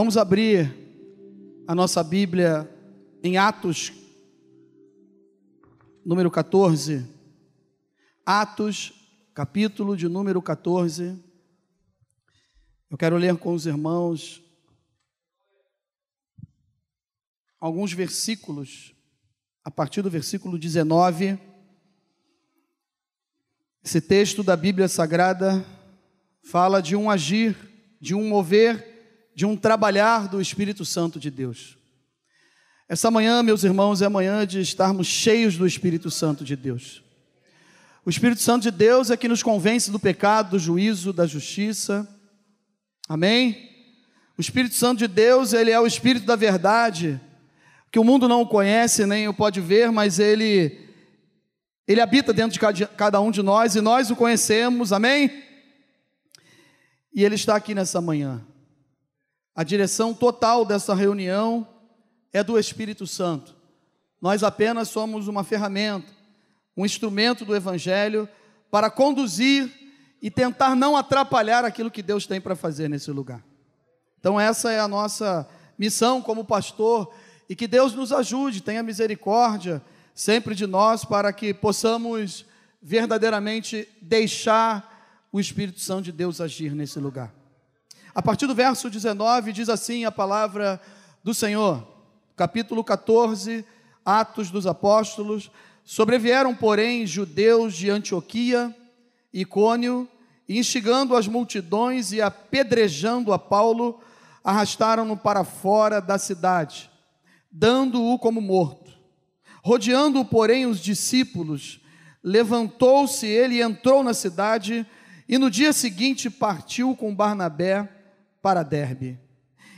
Vamos abrir a nossa Bíblia em Atos, número 14. Atos, capítulo de número 14. Eu quero ler com os irmãos alguns versículos, a partir do versículo 19. Esse texto da Bíblia Sagrada fala de um agir, de um mover, de um trabalhar do Espírito Santo de Deus. Essa manhã, meus irmãos, é manhã de estarmos cheios do Espírito Santo de Deus. O Espírito Santo de Deus é que nos convence do pecado, do juízo, da justiça. Amém? O Espírito Santo de Deus, ele é o Espírito da verdade, que o mundo não o conhece, nem o pode ver, mas ele ele habita dentro de cada um de nós e nós o conhecemos. Amém? E ele está aqui nessa manhã. A direção total dessa reunião é do Espírito Santo. Nós apenas somos uma ferramenta, um instrumento do Evangelho para conduzir e tentar não atrapalhar aquilo que Deus tem para fazer nesse lugar. Então, essa é a nossa missão como pastor e que Deus nos ajude, tenha misericórdia sempre de nós para que possamos verdadeiramente deixar o Espírito Santo de Deus agir nesse lugar. A partir do verso 19 diz assim a palavra do Senhor, capítulo 14, Atos dos Apóstolos. Sobrevieram, porém, judeus de Antioquia, Icônio, e instigando as multidões e apedrejando a Paulo, arrastaram-no para fora da cidade, dando-o como morto. Rodeando-o, porém, os discípulos, levantou-se ele e entrou na cidade, e no dia seguinte partiu com Barnabé para Derbe.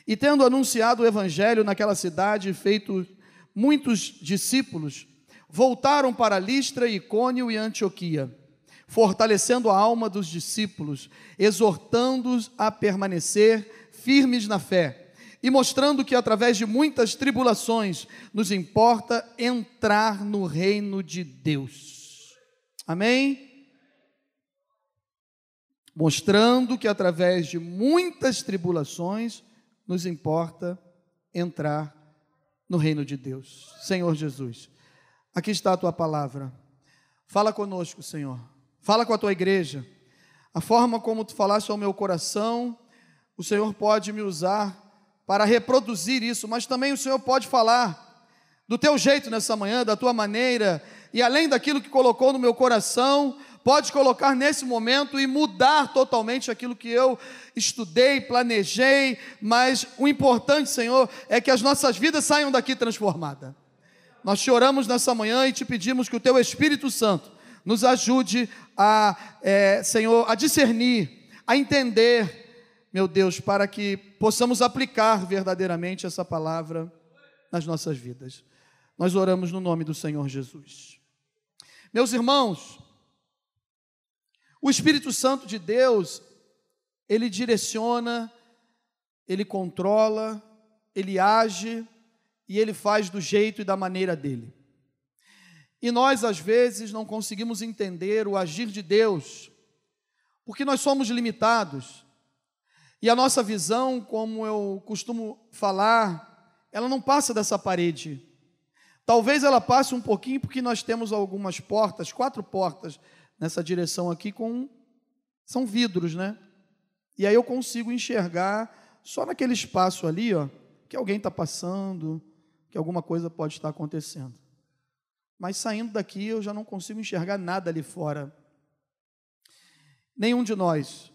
E tendo anunciado o evangelho naquela cidade, feito muitos discípulos, voltaram para Listra, Icônio e Antioquia, fortalecendo a alma dos discípulos, exortando-os a permanecer firmes na fé e mostrando que através de muitas tribulações nos importa entrar no reino de Deus. Amém? Mostrando que através de muitas tribulações nos importa entrar no reino de Deus. Senhor Jesus, aqui está a tua palavra. Fala conosco, Senhor. Fala com a tua igreja. A forma como tu falaste ao meu coração, o Senhor pode me usar para reproduzir isso, mas também o Senhor pode falar do teu jeito nessa manhã, da tua maneira, e além daquilo que colocou no meu coração, pode colocar nesse momento e mudar totalmente aquilo que eu estudei, planejei, mas o importante, Senhor, é que as nossas vidas saiam daqui transformadas. Nós te oramos nessa manhã e te pedimos que o Teu Espírito Santo nos ajude a, é, Senhor, a discernir, a entender, meu Deus, para que possamos aplicar verdadeiramente essa palavra nas nossas vidas. Nós oramos no nome do Senhor Jesus. Meus irmãos, o Espírito Santo de Deus, ele direciona, ele controla, ele age e ele faz do jeito e da maneira dele. E nós, às vezes, não conseguimos entender o agir de Deus, porque nós somos limitados. E a nossa visão, como eu costumo falar, ela não passa dessa parede. Talvez ela passe um pouquinho, porque nós temos algumas portas, quatro portas nessa direção aqui com são vidros, né? E aí eu consigo enxergar só naquele espaço ali, ó, que alguém está passando, que alguma coisa pode estar acontecendo. Mas saindo daqui eu já não consigo enxergar nada ali fora. Nenhum de nós.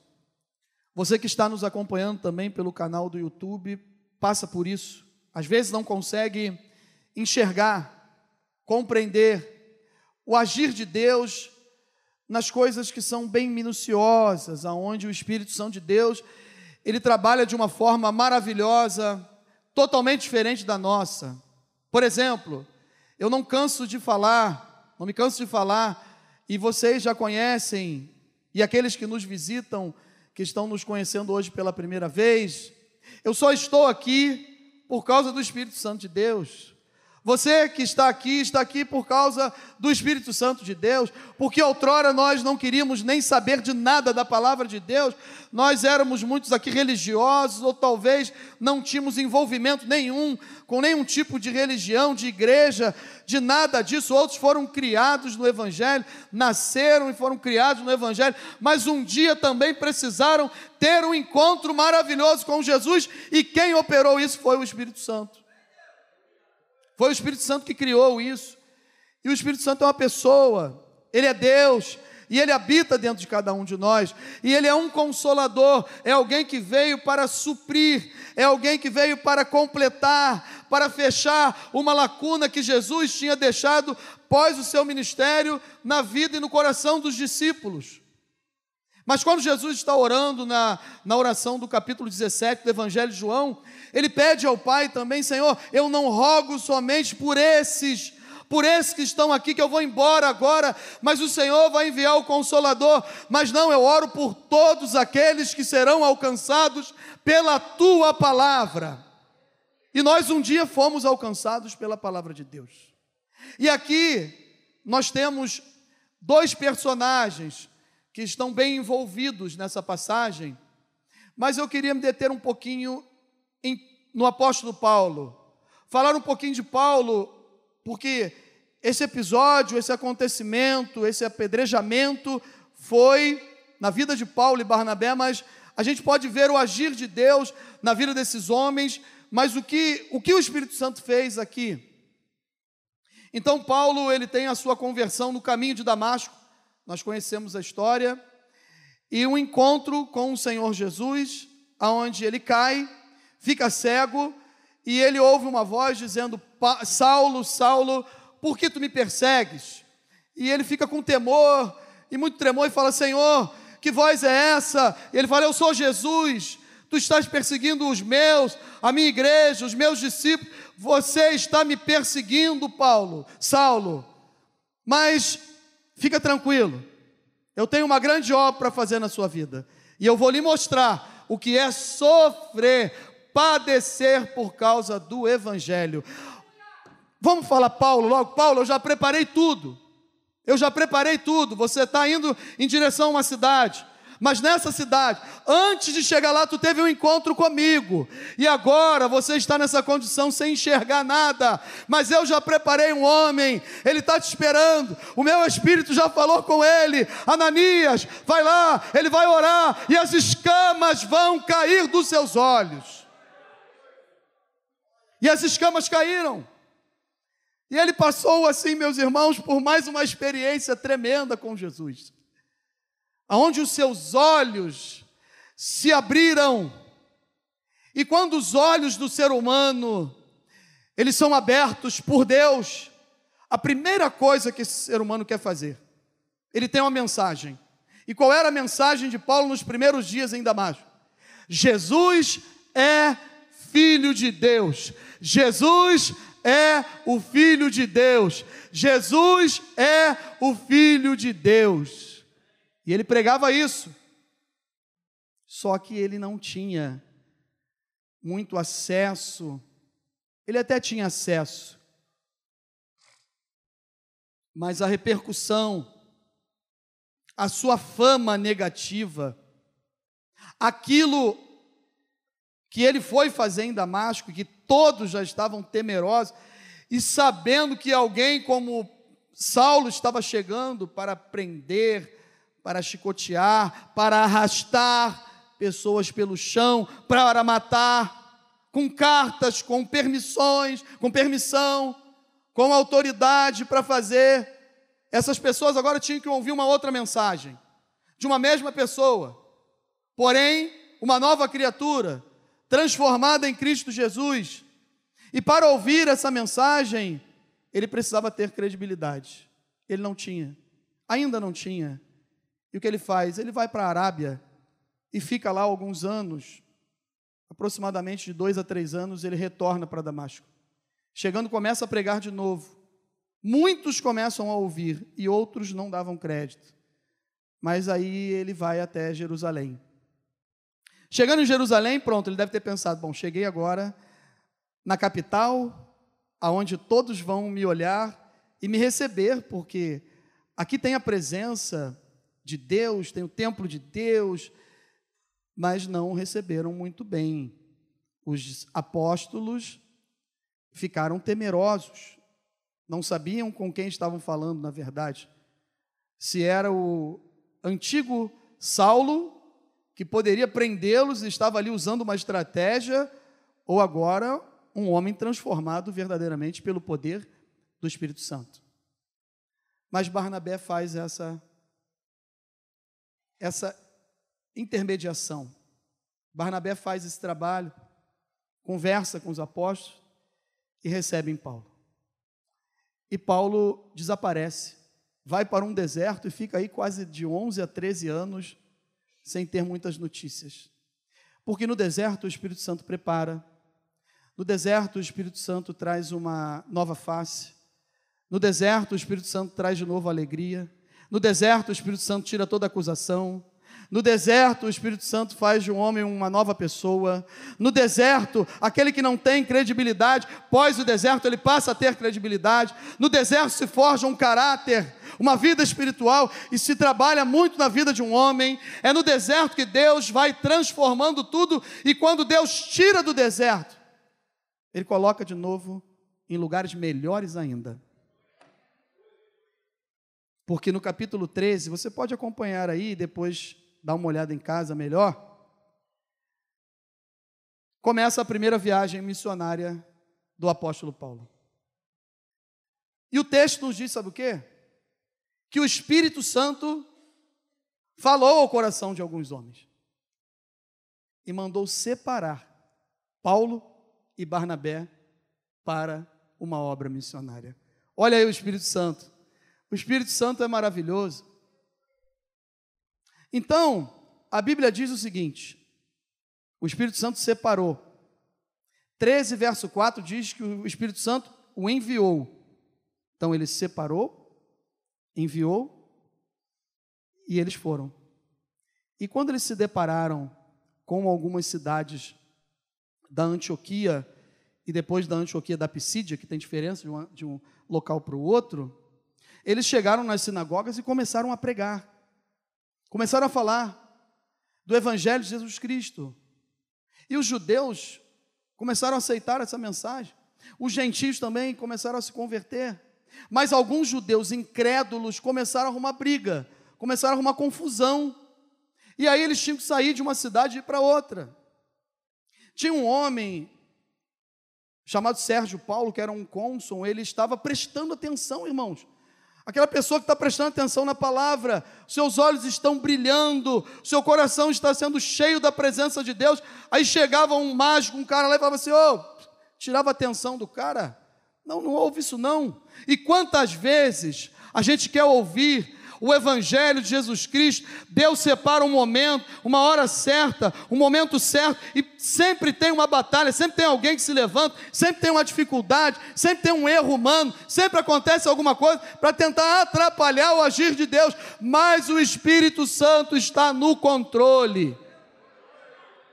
Você que está nos acompanhando também pelo canal do YouTube, passa por isso. Às vezes não consegue enxergar, compreender o agir de Deus nas coisas que são bem minuciosas, aonde o Espírito Santo de Deus, ele trabalha de uma forma maravilhosa, totalmente diferente da nossa. Por exemplo, eu não canso de falar, não me canso de falar, e vocês já conhecem, e aqueles que nos visitam, que estão nos conhecendo hoje pela primeira vez, eu só estou aqui por causa do Espírito Santo de Deus. Você que está aqui, está aqui por causa do Espírito Santo de Deus, porque outrora nós não queríamos nem saber de nada da palavra de Deus, nós éramos muitos aqui religiosos, ou talvez não tínhamos envolvimento nenhum com nenhum tipo de religião, de igreja, de nada disso. Outros foram criados no Evangelho, nasceram e foram criados no Evangelho, mas um dia também precisaram ter um encontro maravilhoso com Jesus, e quem operou isso foi o Espírito Santo. Foi o Espírito Santo que criou isso. E o Espírito Santo é uma pessoa, ele é Deus, e ele habita dentro de cada um de nós, e ele é um consolador, é alguém que veio para suprir, é alguém que veio para completar, para fechar uma lacuna que Jesus tinha deixado pós o seu ministério na vida e no coração dos discípulos. Mas quando Jesus está orando na, na oração do capítulo 17 do Evangelho de João, ele pede ao Pai também, Senhor, eu não rogo somente por esses, por esses que estão aqui, que eu vou embora agora, mas o Senhor vai enviar o Consolador. Mas não, eu oro por todos aqueles que serão alcançados pela tua palavra. E nós um dia fomos alcançados pela palavra de Deus. E aqui nós temos dois personagens que estão bem envolvidos nessa passagem, mas eu queria me deter um pouquinho em, no apóstolo Paulo, falar um pouquinho de Paulo, porque esse episódio, esse acontecimento, esse apedrejamento foi na vida de Paulo e Barnabé, mas a gente pode ver o agir de Deus na vida desses homens, mas o que o, que o Espírito Santo fez aqui? Então Paulo, ele tem a sua conversão no caminho de Damasco, nós conhecemos a história, e um encontro com o Senhor Jesus, aonde ele cai, fica cego, e ele ouve uma voz dizendo: Saulo, Saulo, por que tu me persegues? E ele fica com temor, e muito tremor, e fala: Senhor, que voz é essa? E ele fala: Eu sou Jesus, tu estás perseguindo os meus, a minha igreja, os meus discípulos, você está me perseguindo, Paulo, Saulo. Mas Fica tranquilo. Eu tenho uma grande obra para fazer na sua vida. E eu vou lhe mostrar o que é sofrer, padecer por causa do Evangelho. Vamos falar, Paulo, logo. Paulo, eu já preparei tudo. Eu já preparei tudo. Você está indo em direção a uma cidade. Mas nessa cidade, antes de chegar lá, tu teve um encontro comigo. E agora você está nessa condição sem enxergar nada. Mas eu já preparei um homem, ele está te esperando. O meu espírito já falou com ele. Ananias, vai lá, ele vai orar e as escamas vão cair dos seus olhos. E as escamas caíram. E ele passou assim, meus irmãos, por mais uma experiência tremenda com Jesus aonde os seus olhos se abriram. E quando os olhos do ser humano eles são abertos por Deus, a primeira coisa que esse ser humano quer fazer, ele tem uma mensagem. E qual era a mensagem de Paulo nos primeiros dias em Damasco? Jesus é filho de Deus. Jesus é o filho de Deus. Jesus é o filho de Deus. E ele pregava isso. Só que ele não tinha muito acesso. Ele até tinha acesso. Mas a repercussão, a sua fama negativa, aquilo que ele foi fazer em Damasco, que todos já estavam temerosos, e sabendo que alguém como Saulo estava chegando para prender, para chicotear, para arrastar pessoas pelo chão, para matar, com cartas, com permissões, com permissão, com autoridade para fazer. Essas pessoas agora tinham que ouvir uma outra mensagem, de uma mesma pessoa, porém, uma nova criatura, transformada em Cristo Jesus. E para ouvir essa mensagem, ele precisava ter credibilidade. Ele não tinha, ainda não tinha. E o que ele faz? Ele vai para a Arábia e fica lá alguns anos, aproximadamente de dois a três anos, ele retorna para Damasco. Chegando, começa a pregar de novo. Muitos começam a ouvir e outros não davam crédito. Mas aí ele vai até Jerusalém. Chegando em Jerusalém, pronto, ele deve ter pensado: bom, cheguei agora na capital, aonde todos vão me olhar e me receber, porque aqui tem a presença de Deus, tem o templo de Deus, mas não receberam muito bem. Os apóstolos ficaram temerosos, não sabiam com quem estavam falando, na verdade. Se era o antigo Saulo, que poderia prendê-los e estava ali usando uma estratégia, ou agora um homem transformado verdadeiramente pelo poder do Espírito Santo. Mas Barnabé faz essa essa intermediação. Barnabé faz esse trabalho, conversa com os apóstolos e recebe em Paulo. E Paulo desaparece, vai para um deserto e fica aí quase de 11 a 13 anos sem ter muitas notícias. Porque no deserto o Espírito Santo prepara, no deserto o Espírito Santo traz uma nova face, no deserto, o Espírito Santo traz de novo alegria. No deserto, o Espírito Santo tira toda acusação. No deserto, o Espírito Santo faz de um homem uma nova pessoa. No deserto, aquele que não tem credibilidade, pós o deserto, ele passa a ter credibilidade. No deserto se forja um caráter, uma vida espiritual e se trabalha muito na vida de um homem. É no deserto que Deus vai transformando tudo e quando Deus tira do deserto, ele coloca de novo em lugares melhores ainda. Porque no capítulo 13, você pode acompanhar aí, depois dar uma olhada em casa melhor. Começa a primeira viagem missionária do apóstolo Paulo. E o texto nos diz, sabe o quê? Que o Espírito Santo falou ao coração de alguns homens e mandou separar Paulo e Barnabé para uma obra missionária. Olha aí o Espírito Santo o Espírito Santo é maravilhoso. Então, a Bíblia diz o seguinte: o Espírito Santo separou. 13, verso 4 diz que o Espírito Santo o enviou. Então, ele separou, enviou e eles foram. E quando eles se depararam com algumas cidades da Antioquia e depois da Antioquia da Pisídia, que tem diferença de, de um local para o outro, eles chegaram nas sinagogas e começaram a pregar. Começaram a falar do Evangelho de Jesus Cristo. E os judeus começaram a aceitar essa mensagem. Os gentios também começaram a se converter. Mas alguns judeus incrédulos começaram a arrumar briga, começaram a arrumar confusão. E aí eles tinham que sair de uma cidade e ir para outra. Tinha um homem chamado Sérgio Paulo, que era um cônsul, ele estava prestando atenção, irmãos, Aquela pessoa que está prestando atenção na palavra, seus olhos estão brilhando, seu coração está sendo cheio da presença de Deus. Aí chegava um mágico, um cara lá e falava assim: ô, oh, tirava a atenção do cara. Não, não ouve isso não. E quantas vezes a gente quer ouvir o Evangelho de Jesus Cristo, Deus separa um momento, uma hora certa, um momento certo, e sempre tem uma batalha, sempre tem alguém que se levanta, sempre tem uma dificuldade, sempre tem um erro humano, sempre acontece alguma coisa para tentar atrapalhar o agir de Deus, mas o Espírito Santo está no controle.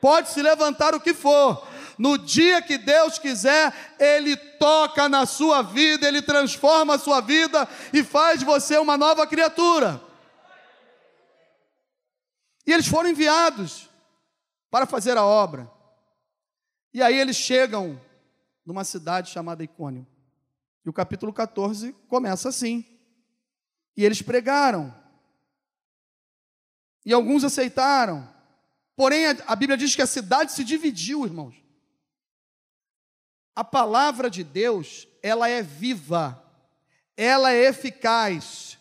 Pode se levantar o que for, no dia que Deus quiser, Ele toca na sua vida, Ele transforma a sua vida e faz você uma nova criatura. E eles foram enviados para fazer a obra. E aí eles chegam numa cidade chamada Icônio. E o capítulo 14 começa assim. E eles pregaram. E alguns aceitaram. Porém, a Bíblia diz que a cidade se dividiu, irmãos. A palavra de Deus, ela é viva, ela é eficaz,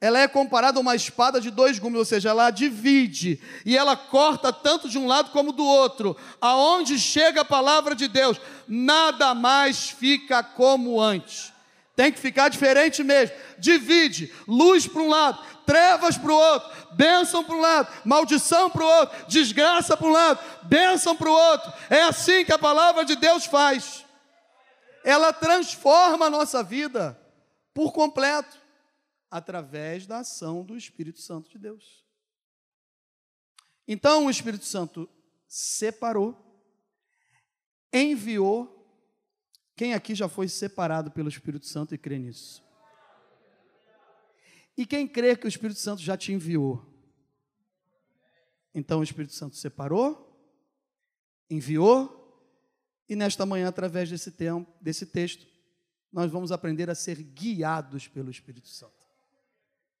ela é comparada a uma espada de dois gumes, ou seja, ela divide e ela corta tanto de um lado como do outro. Aonde chega a palavra de Deus, nada mais fica como antes. Tem que ficar diferente mesmo. Divide, luz para um lado, trevas para o outro, bênção para um lado, maldição para o outro, desgraça para um lado, bênção para o outro. É assim que a palavra de Deus faz ela transforma a nossa vida por completo, através da ação do Espírito Santo de Deus. Então o Espírito Santo separou, enviou Quem aqui já foi separado pelo Espírito Santo e crê nisso? E quem crê que o Espírito Santo já te enviou? Então o Espírito Santo separou, enviou, e nesta manhã, através desse, tempo, desse texto, nós vamos aprender a ser guiados pelo Espírito Santo.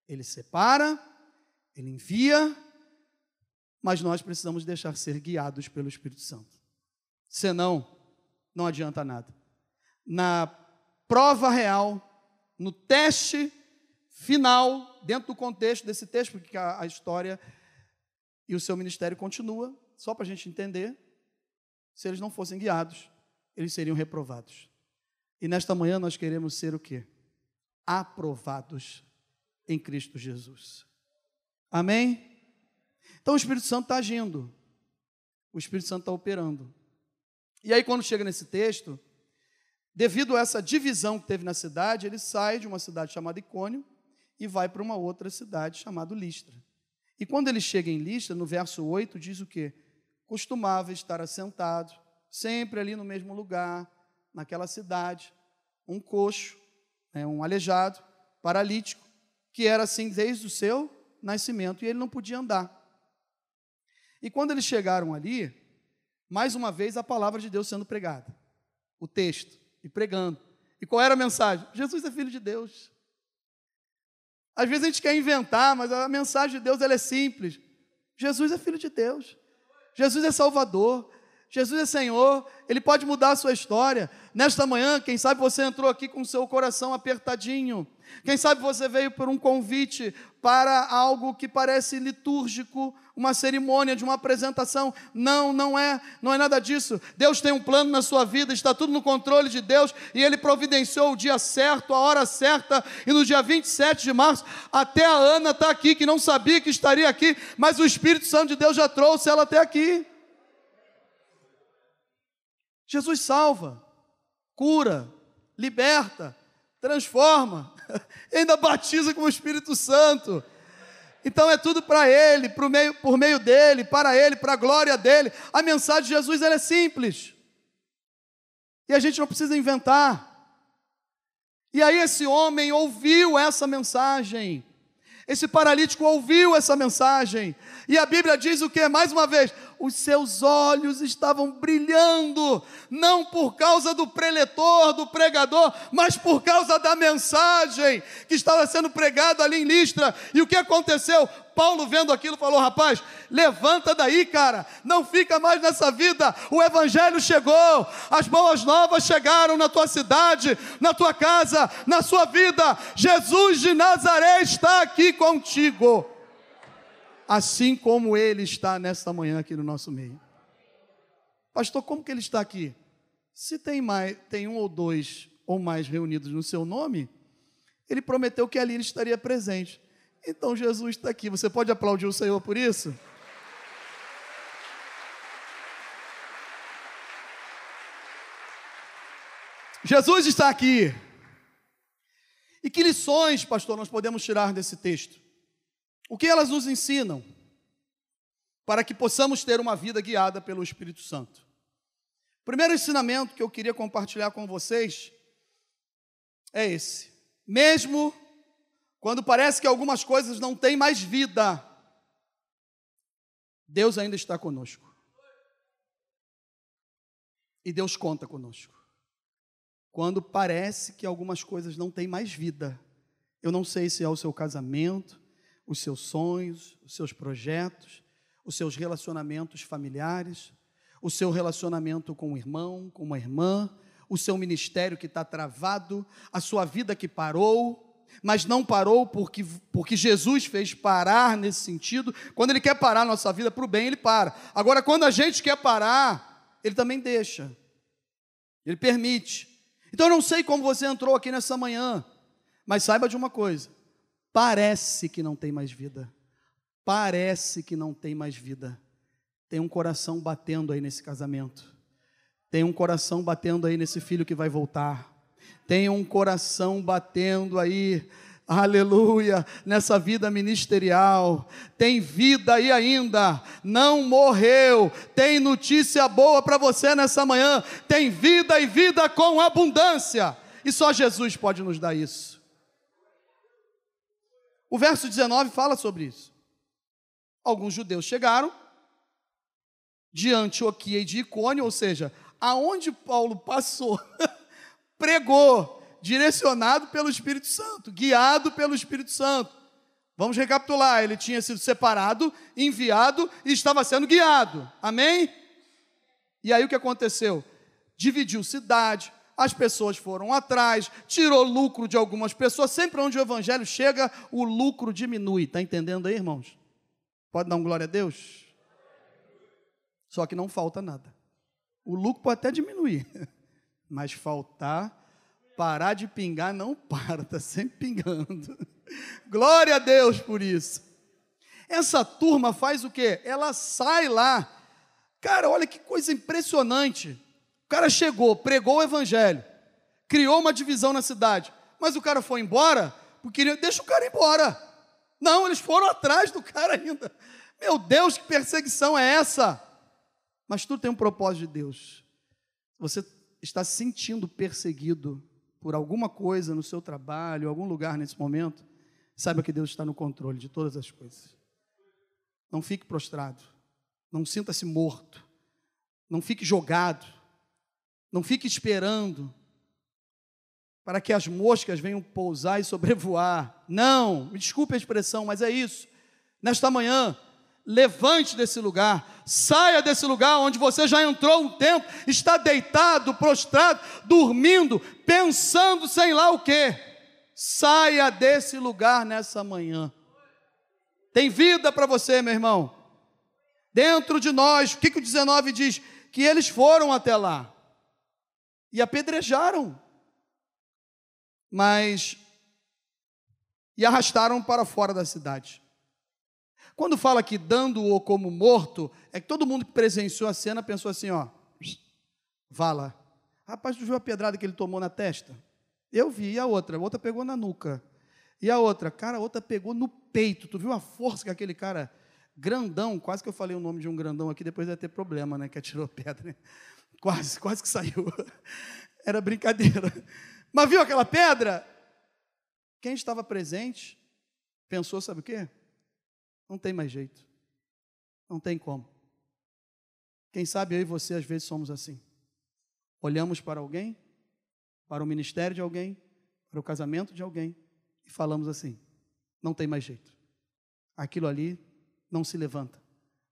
Ele separa, ele envia, mas nós precisamos deixar ser guiados pelo Espírito Santo. Senão, não adianta nada. Na prova real, no teste final, dentro do contexto desse texto, porque a, a história e o seu ministério continua, só para a gente entender, se eles não fossem guiados, eles seriam reprovados. E nesta manhã nós queremos ser o quê? Aprovados em Cristo Jesus. Amém? Então o Espírito Santo está agindo. O Espírito Santo está operando. E aí, quando chega nesse texto, devido a essa divisão que teve na cidade, ele sai de uma cidade chamada Icônio e vai para uma outra cidade chamada Listra. E quando ele chega em Listra, no verso 8, diz o quê? Costumava estar assentado, sempre ali no mesmo lugar, naquela cidade, um coxo, né, um aleijado, paralítico, que era assim desde o seu nascimento e ele não podia andar. E quando eles chegaram ali, mais uma vez a palavra de Deus sendo pregada, o texto, e pregando. E qual era a mensagem? Jesus é filho de Deus. Às vezes a gente quer inventar, mas a mensagem de Deus ela é simples. Jesus é filho de Deus. Jesus é Salvador, Jesus é Senhor, Ele pode mudar a sua história. Nesta manhã, quem sabe você entrou aqui com seu coração apertadinho. Quem sabe você veio por um convite para algo que parece litúrgico, uma cerimônia de uma apresentação. Não, não é, não é nada disso. Deus tem um plano na sua vida, está tudo no controle de Deus e ele providenciou o dia certo, a hora certa, e no dia 27 de março, até a Ana está aqui, que não sabia que estaria aqui, mas o Espírito Santo de Deus já trouxe ela até aqui. Jesus salva, cura, liberta, transforma, ainda batiza com o Espírito Santo. Então é tudo para Ele, por meio, por meio dele, para Ele, para a glória dele. A mensagem de Jesus é simples. E a gente não precisa inventar. E aí esse homem ouviu essa mensagem. Esse paralítico ouviu essa mensagem. E a Bíblia diz o que? Mais uma vez, os seus olhos estavam brilhando, não por causa do preletor, do pregador, mas por causa da mensagem que estava sendo pregada ali em Listra. E o que aconteceu? Paulo, vendo aquilo, falou: Rapaz, levanta daí, cara, não fica mais nessa vida. O Evangelho chegou, as boas novas chegaram na tua cidade, na tua casa, na sua vida. Jesus de Nazaré está aqui contigo assim como Ele está nesta manhã aqui no nosso meio. Pastor, como que Ele está aqui? Se tem, mais, tem um ou dois ou mais reunidos no seu nome, Ele prometeu que ali Ele estaria presente. Então Jesus está aqui. Você pode aplaudir o Senhor por isso? Jesus está aqui. E que lições, pastor, nós podemos tirar desse texto? O que elas nos ensinam para que possamos ter uma vida guiada pelo Espírito Santo? Primeiro ensinamento que eu queria compartilhar com vocês é esse. Mesmo quando parece que algumas coisas não têm mais vida, Deus ainda está conosco. E Deus conta conosco. Quando parece que algumas coisas não têm mais vida, eu não sei se é o seu casamento, os seus sonhos, os seus projetos, os seus relacionamentos familiares, o seu relacionamento com o irmão, com uma irmã, o seu ministério que está travado, a sua vida que parou, mas não parou porque, porque Jesus fez parar nesse sentido. Quando Ele quer parar a nossa vida para o bem, Ele para. Agora, quando a gente quer parar, Ele também deixa, Ele permite. Então, eu não sei como você entrou aqui nessa manhã, mas saiba de uma coisa: Parece que não tem mais vida. Parece que não tem mais vida. Tem um coração batendo aí nesse casamento. Tem um coração batendo aí nesse filho que vai voltar. Tem um coração batendo aí Aleluia, nessa vida ministerial, tem vida aí ainda, não morreu, tem notícia boa para você nessa manhã, tem vida e vida com abundância, e só Jesus pode nos dar isso. O verso 19 fala sobre isso. Alguns judeus chegaram de Antioquia e de Icônio, ou seja, aonde Paulo passou, pregou, direcionado pelo Espírito Santo, guiado pelo Espírito Santo. Vamos recapitular: ele tinha sido separado, enviado e estava sendo guiado. Amém? E aí o que aconteceu? Dividiu cidade, as pessoas foram atrás, tirou lucro de algumas pessoas. Sempre onde o evangelho chega, o lucro diminui. Está entendendo aí, irmãos? Pode dar um glória a Deus? Só que não falta nada. O lucro pode até diminuir, mas faltar Parar de pingar não para, está sempre pingando. Glória a Deus por isso. Essa turma faz o quê? Ela sai lá. Cara, olha que coisa impressionante. O cara chegou, pregou o evangelho, criou uma divisão na cidade, mas o cara foi embora porque deixa o cara embora. Não, eles foram atrás do cara ainda. Meu Deus, que perseguição é essa? Mas tudo tem um propósito de Deus. Você está se sentindo perseguido por alguma coisa no seu trabalho, algum lugar nesse momento, saiba que Deus está no controle de todas as coisas. Não fique prostrado, não sinta-se morto, não fique jogado, não fique esperando para que as moscas venham pousar e sobrevoar. Não, me desculpe a expressão, mas é isso. Nesta manhã, levante desse lugar, saia desse lugar onde você já entrou um tempo, está deitado, prostrado, dormindo, pensando sei lá o que. Saia desse lugar nessa manhã. Tem vida para você, meu irmão. Dentro de nós, o que, que o 19 diz? Que eles foram até lá e apedrejaram, mas e arrastaram para fora da cidade. Quando fala que dando-o como morto, é que todo mundo que presenciou a cena pensou assim, ó, vá lá. Rapaz, tu viu a pedrada que ele tomou na testa? Eu vi, e a outra? A outra pegou na nuca. E a outra? Cara, a outra pegou no peito. Tu viu a força que aquele cara, grandão, quase que eu falei o nome de um grandão aqui, depois ia ter problema, né? Que atirou pedra. Né? Quase, quase que saiu. Era brincadeira. Mas viu aquela pedra? Quem estava presente pensou, sabe o quê? Não tem mais jeito. Não tem como. Quem sabe eu e você às vezes somos assim. Olhamos para alguém, para o ministério de alguém, para o casamento de alguém e falamos assim: não tem mais jeito. Aquilo ali não se levanta,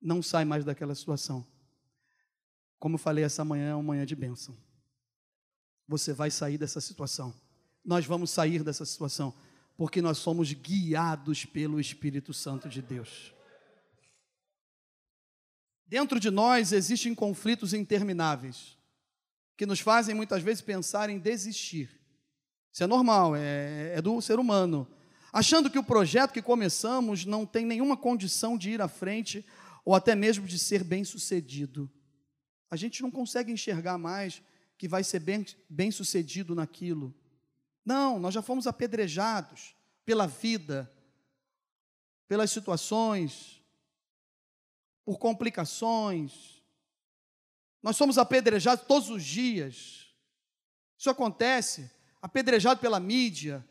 não sai mais daquela situação. Como falei, essa manhã é uma manhã de bênção. Você vai sair dessa situação. Nós vamos sair dessa situação porque nós somos guiados pelo Espírito Santo de Deus. Dentro de nós existem conflitos intermináveis que nos fazem muitas vezes pensar em desistir. Isso é normal, é, é do ser humano. Achando que o projeto que começamos não tem nenhuma condição de ir à frente ou até mesmo de ser bem sucedido. A gente não consegue enxergar mais que vai ser bem, bem sucedido naquilo. Não, nós já fomos apedrejados pela vida, pelas situações, por complicações. Nós somos apedrejados todos os dias. Isso acontece, apedrejado pela mídia.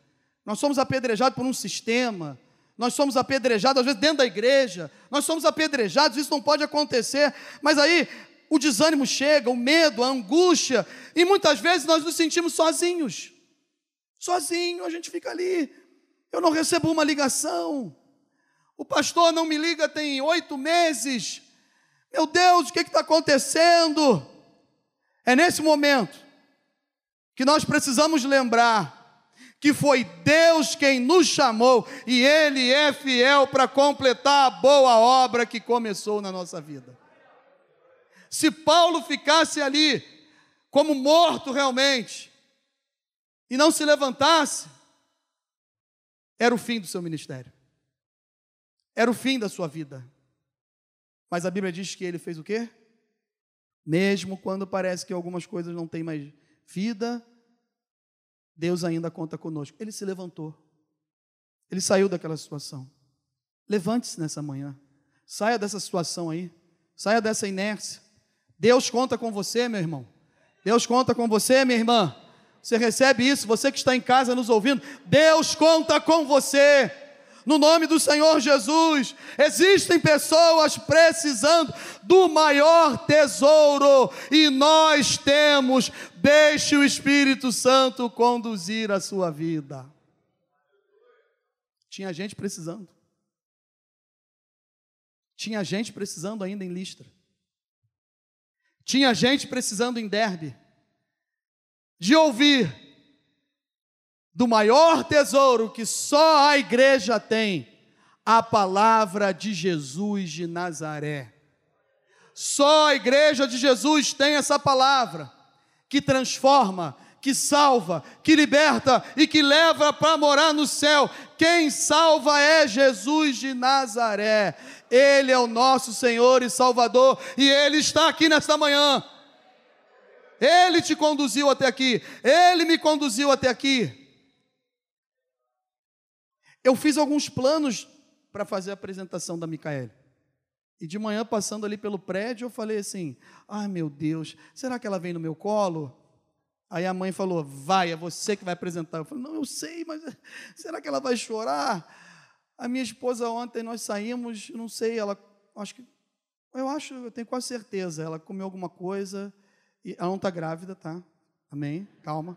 Nós somos apedrejados por um sistema. Nós somos apedrejados, às vezes, dentro da igreja. Nós somos apedrejados, isso não pode acontecer. Mas aí o desânimo chega, o medo, a angústia, e muitas vezes nós nos sentimos sozinhos. Sozinho, a gente fica ali. Eu não recebo uma ligação. O pastor não me liga tem oito meses. Meu Deus, o que está acontecendo? É nesse momento que nós precisamos lembrar que foi Deus quem nos chamou e Ele é fiel para completar a boa obra que começou na nossa vida. Se Paulo ficasse ali como morto realmente, e não se levantasse, era o fim do seu ministério. Era o fim da sua vida. Mas a Bíblia diz que ele fez o quê? Mesmo quando parece que algumas coisas não têm mais vida, Deus ainda conta conosco. Ele se levantou. Ele saiu daquela situação. Levante-se nessa manhã. Saia dessa situação aí. Saia dessa inércia. Deus conta com você, meu irmão. Deus conta com você, minha irmã. Você recebe isso, você que está em casa nos ouvindo. Deus conta com você. No nome do Senhor Jesus, existem pessoas precisando do maior tesouro e nós temos. Deixe o Espírito Santo conduzir a sua vida. Tinha gente precisando. Tinha gente precisando ainda em Listra. Tinha gente precisando em Derbe de ouvir do maior tesouro que só a igreja tem, a palavra de Jesus de Nazaré. Só a igreja de Jesus tem essa palavra que transforma, que salva, que liberta e que leva para morar no céu. Quem salva é Jesus de Nazaré. Ele é o nosso Senhor e Salvador e ele está aqui nesta manhã. Ele te conduziu até aqui, ele me conduziu até aqui. Eu fiz alguns planos para fazer a apresentação da Micaele. E de manhã, passando ali pelo prédio, eu falei assim: ai meu Deus, será que ela vem no meu colo? Aí a mãe falou: vai, é você que vai apresentar. Eu falei: não, eu sei, mas será que ela vai chorar? A minha esposa ontem nós saímos, não sei, ela, acho que, eu acho, eu tenho quase certeza, ela comeu alguma coisa, e ela não está grávida, tá? Amém? Calma.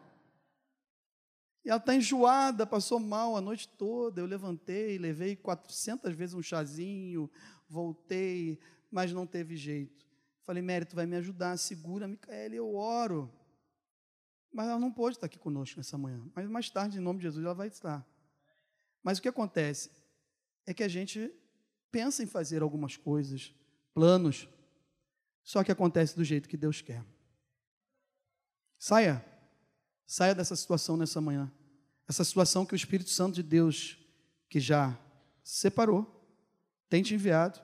E ela está enjoada, passou mal a noite toda. Eu levantei, levei 400 vezes um chazinho, voltei, mas não teve jeito. Falei, Mérito, vai me ajudar, segura, Micaela, eu oro. Mas ela não pôde estar aqui conosco nessa manhã. Mas mais tarde, em nome de Jesus, ela vai estar. Mas o que acontece é que a gente pensa em fazer algumas coisas, planos, só que acontece do jeito que Deus quer. Saia Saia dessa situação nessa manhã. Essa situação que o Espírito Santo de Deus, que já separou, tem te enviado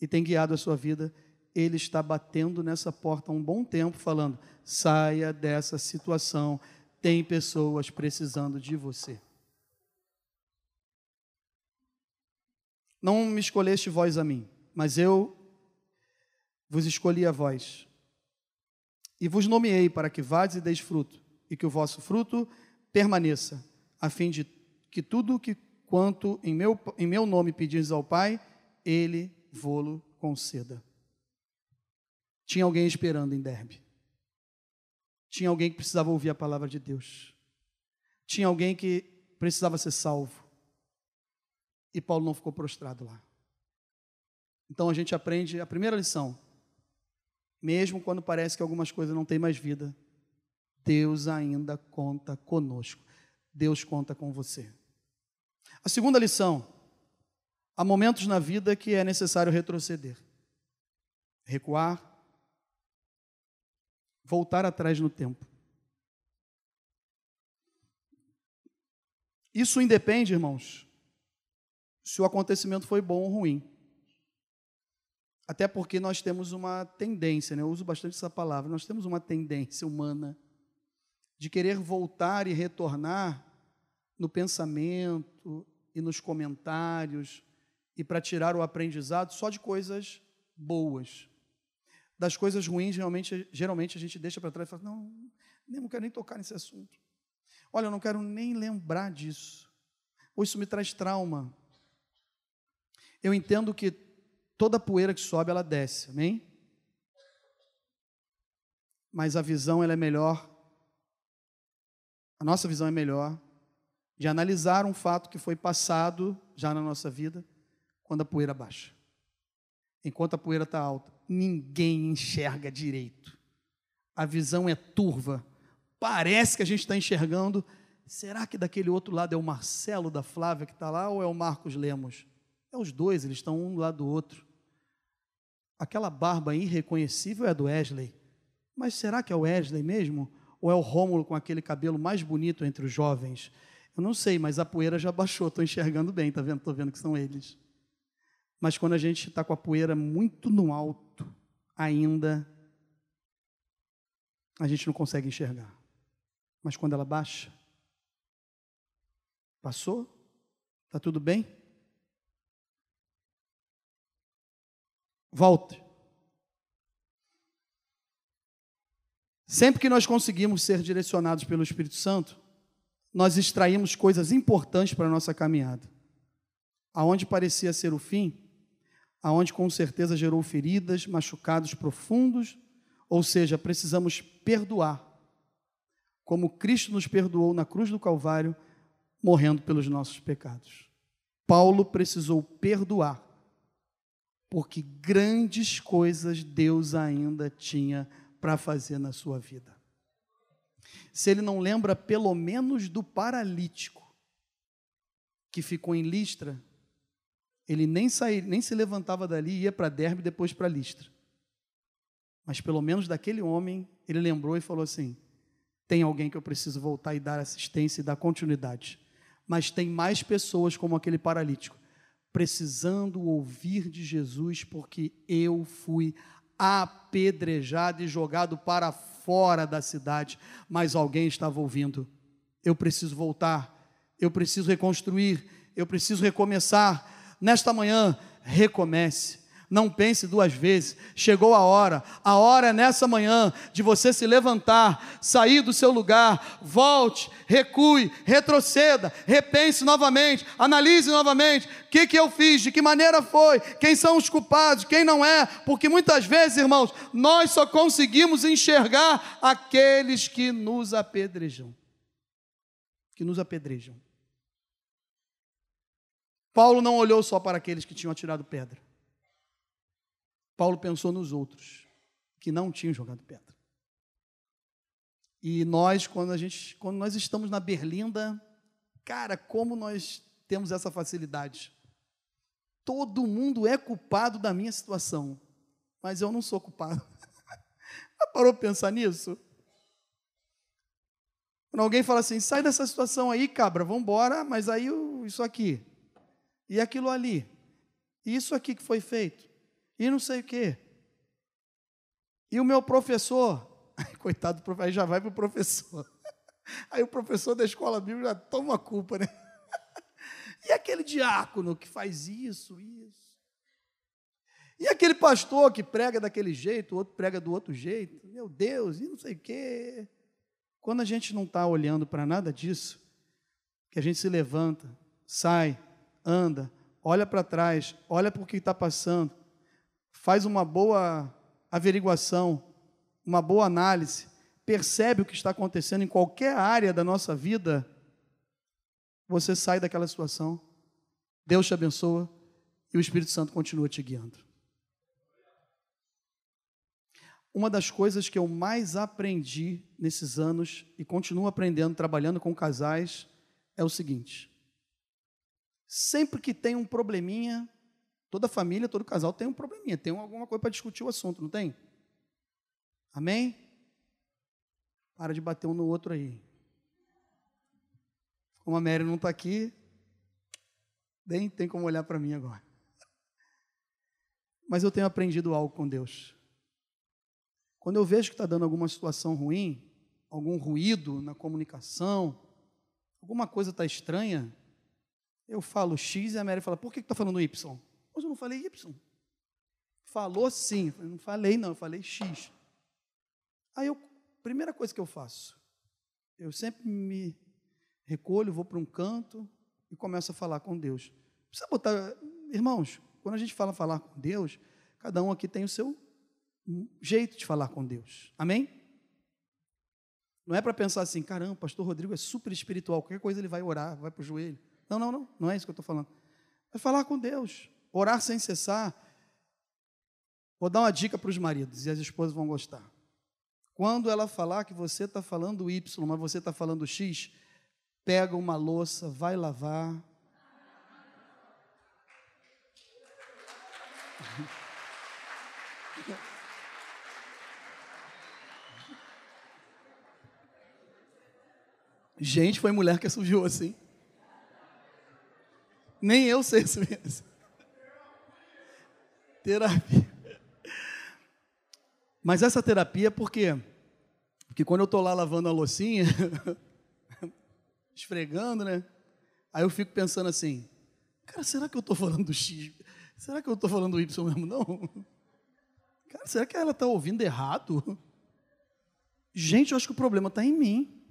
e tem guiado a sua vida, ele está batendo nessa porta há um bom tempo, falando: saia dessa situação, tem pessoas precisando de você. Não me escolheste vós a mim, mas eu vos escolhi a vós. E vos nomeei para que vades e deis fruto, e que o vosso fruto permaneça, a fim de que tudo que quanto em meu, em meu nome pedires ao Pai, Ele vô-lo conceda. Tinha alguém esperando em Derbe. Tinha alguém que precisava ouvir a palavra de Deus. Tinha alguém que precisava ser salvo. E Paulo não ficou prostrado lá. Então a gente aprende a primeira lição. Mesmo quando parece que algumas coisas não têm mais vida, Deus ainda conta conosco. Deus conta com você. A segunda lição: há momentos na vida que é necessário retroceder, recuar, voltar atrás no tempo. Isso independe, irmãos, se o acontecimento foi bom ou ruim. Até porque nós temos uma tendência, né? eu uso bastante essa palavra, nós temos uma tendência humana de querer voltar e retornar no pensamento e nos comentários e para tirar o aprendizado só de coisas boas. Das coisas ruins, realmente, geralmente a gente deixa para trás e fala: não, não quero nem tocar nesse assunto. Olha, eu não quero nem lembrar disso. Ou isso me traz trauma. Eu entendo que toda poeira que sobe, ela desce, amém? Mas a visão ela é melhor a nossa visão é melhor de analisar um fato que foi passado já na nossa vida, quando a poeira baixa. Enquanto a poeira está alta, ninguém enxerga direito. A visão é turva. Parece que a gente está enxergando. Será que daquele outro lado é o Marcelo da Flávia que está lá ou é o Marcos Lemos? É os dois, eles estão um do lado do outro. Aquela barba irreconhecível é do Wesley. Mas será que é o Wesley mesmo? Ou é o Rômulo com aquele cabelo mais bonito entre os jovens? Eu não sei, mas a poeira já baixou, estou enxergando bem, tá vendo? Estou vendo que são eles. Mas quando a gente está com a poeira muito no alto, ainda a gente não consegue enxergar. Mas quando ela baixa, passou, Tá tudo bem? Volte. Sempre que nós conseguimos ser direcionados pelo Espírito Santo, nós extraímos coisas importantes para a nossa caminhada. Aonde parecia ser o fim, aonde com certeza gerou feridas, machucados profundos, ou seja, precisamos perdoar, como Cristo nos perdoou na cruz do Calvário, morrendo pelos nossos pecados. Paulo precisou perdoar, porque grandes coisas Deus ainda tinha para fazer na sua vida. Se ele não lembra pelo menos do paralítico que ficou em Listra, ele nem, sair, nem se levantava dali, ia para Derbe e depois para Listra. Mas pelo menos daquele homem, ele lembrou e falou assim: tem alguém que eu preciso voltar e dar assistência e dar continuidade. Mas tem mais pessoas como aquele paralítico, precisando ouvir de Jesus, porque eu fui apedrejado e jogado para fora da cidade, mas alguém estava ouvindo. Eu preciso voltar, eu preciso reconstruir, eu preciso recomeçar. Nesta manhã, recomece. Não pense duas vezes. Chegou a hora. A hora é nessa manhã de você se levantar, sair do seu lugar, volte, recue, retroceda, repense novamente, analise novamente. O que, que eu fiz? De que maneira foi? Quem são os culpados? Quem não é? Porque muitas vezes, irmãos, nós só conseguimos enxergar aqueles que nos apedrejam. Que nos apedrejam. Paulo não olhou só para aqueles que tinham atirado pedra. Paulo pensou nos outros que não tinham jogado pedra. E nós, quando a gente, quando nós estamos na berlinda, cara, como nós temos essa facilidade. Todo mundo é culpado da minha situação, mas eu não sou culpado. Parou para pensar nisso? Quando alguém fala assim, sai dessa situação aí, cabra, vamos embora, mas aí isso aqui, e aquilo ali, isso aqui que foi feito e não sei o quê. E o meu professor, coitado, aí já vai para o professor. Aí o professor da escola bíblica já toma a culpa, né? E aquele diácono que faz isso, isso. E aquele pastor que prega daquele jeito, o outro prega do outro jeito. Meu Deus, e não sei o quê. Quando a gente não está olhando para nada disso, que a gente se levanta, sai, anda, olha para trás, olha para o que está passando, faz uma boa averiguação, uma boa análise, percebe o que está acontecendo em qualquer área da nossa vida, você sai daquela situação, Deus te abençoa e o Espírito Santo continua te guiando. Uma das coisas que eu mais aprendi nesses anos e continuo aprendendo trabalhando com casais é o seguinte: sempre que tem um probleminha, Toda família, todo casal tem um probleminha, tem alguma coisa para discutir o assunto, não tem? Amém? Para de bater um no outro aí. Como a Mary não está aqui, nem tem como olhar para mim agora. Mas eu tenho aprendido algo com Deus. Quando eu vejo que está dando alguma situação ruim, algum ruído na comunicação, alguma coisa está estranha, eu falo X e a Mary fala, por que está falando Y? Mas eu não falei Y. Falou sim. Eu não falei não, eu falei X. Aí eu, primeira coisa que eu faço, eu sempre me recolho, vou para um canto e começo a falar com Deus. Precisa botar, irmãos, quando a gente fala falar com Deus, cada um aqui tem o seu jeito de falar com Deus. Amém? Não é para pensar assim, caramba, pastor Rodrigo é super espiritual, qualquer coisa ele vai orar, vai para o joelho. Não, não, não, não é isso que eu estou falando. É falar com Deus orar sem cessar. Vou dar uma dica para os maridos e as esposas vão gostar. Quando ela falar que você está falando Y, mas você está falando X, pega uma louça, vai lavar. Gente, foi mulher que surgiu assim. Nem eu sei isso mesmo. Terapia. Mas essa terapia, por quê? Porque quando eu estou lá lavando a loucinha, esfregando, né? Aí eu fico pensando assim: Cara, será que eu estou falando do X? Será que eu estou falando do Y mesmo? Não. Cara, será que ela está ouvindo errado? Gente, eu acho que o problema está em mim.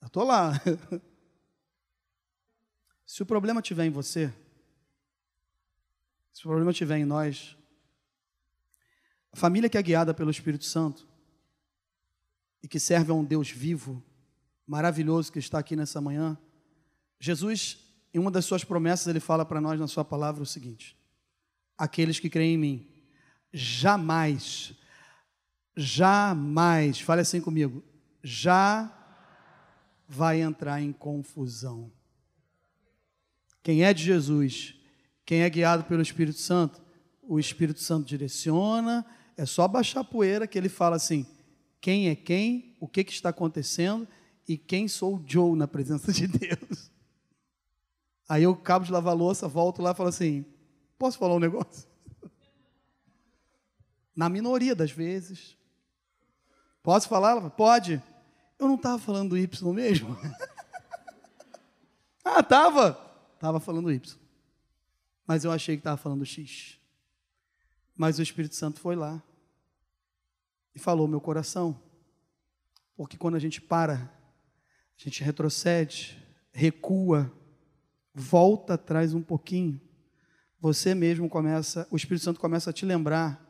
Eu estou lá. Se o problema estiver em você, se o problema estiver em nós, a família que é guiada pelo Espírito Santo e que serve a um Deus vivo, maravilhoso que está aqui nessa manhã, Jesus, em uma das suas promessas, ele fala para nós na sua palavra o seguinte: aqueles que creem em mim, jamais, jamais, fale assim comigo, já vai entrar em confusão. Quem é de Jesus, quem é guiado pelo Espírito Santo, o Espírito Santo direciona, é só baixar a poeira que ele fala assim: quem é quem, o que, que está acontecendo e quem sou o Joe na presença de Deus. Aí eu acabo de lavar louça, volto lá e falo assim: posso falar um negócio? Na minoria das vezes. Posso falar? Pode. Eu não estava falando Y mesmo? ah, estava. Estava falando Y. Mas eu achei que estava falando X. Mas o Espírito Santo foi lá e falou meu coração. Porque quando a gente para, a gente retrocede, recua, volta atrás um pouquinho, você mesmo começa, o Espírito Santo começa a te lembrar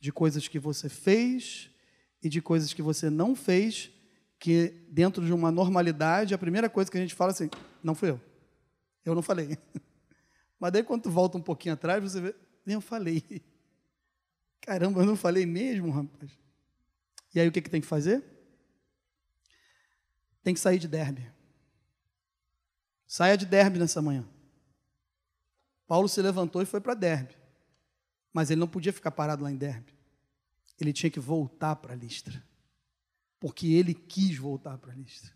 de coisas que você fez e de coisas que você não fez, que dentro de uma normalidade, a primeira coisa que a gente fala é assim, não fui eu. Eu não falei. Mas daí quando tu volta um pouquinho atrás, você vê, eu falei. Caramba, eu não falei mesmo, rapaz. E aí o que, que tem que fazer? Tem que sair de derbe. Saia de derbe nessa manhã. Paulo se levantou e foi para derbe. Mas ele não podia ficar parado lá em derbe. Ele tinha que voltar para a listra. Porque ele quis voltar para a listra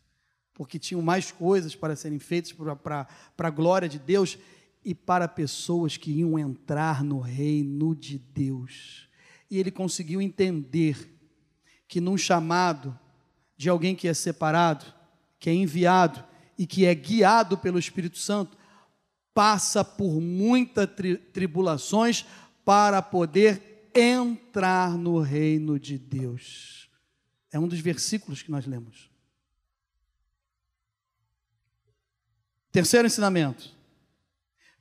porque tinham mais coisas para serem feitas para a glória de Deus e para pessoas que iam entrar no reino de Deus. E ele conseguiu entender que num chamado de alguém que é separado, que é enviado e que é guiado pelo Espírito Santo, passa por muitas tri tribulações para poder entrar no reino de Deus. É um dos versículos que nós lemos. Terceiro ensinamento: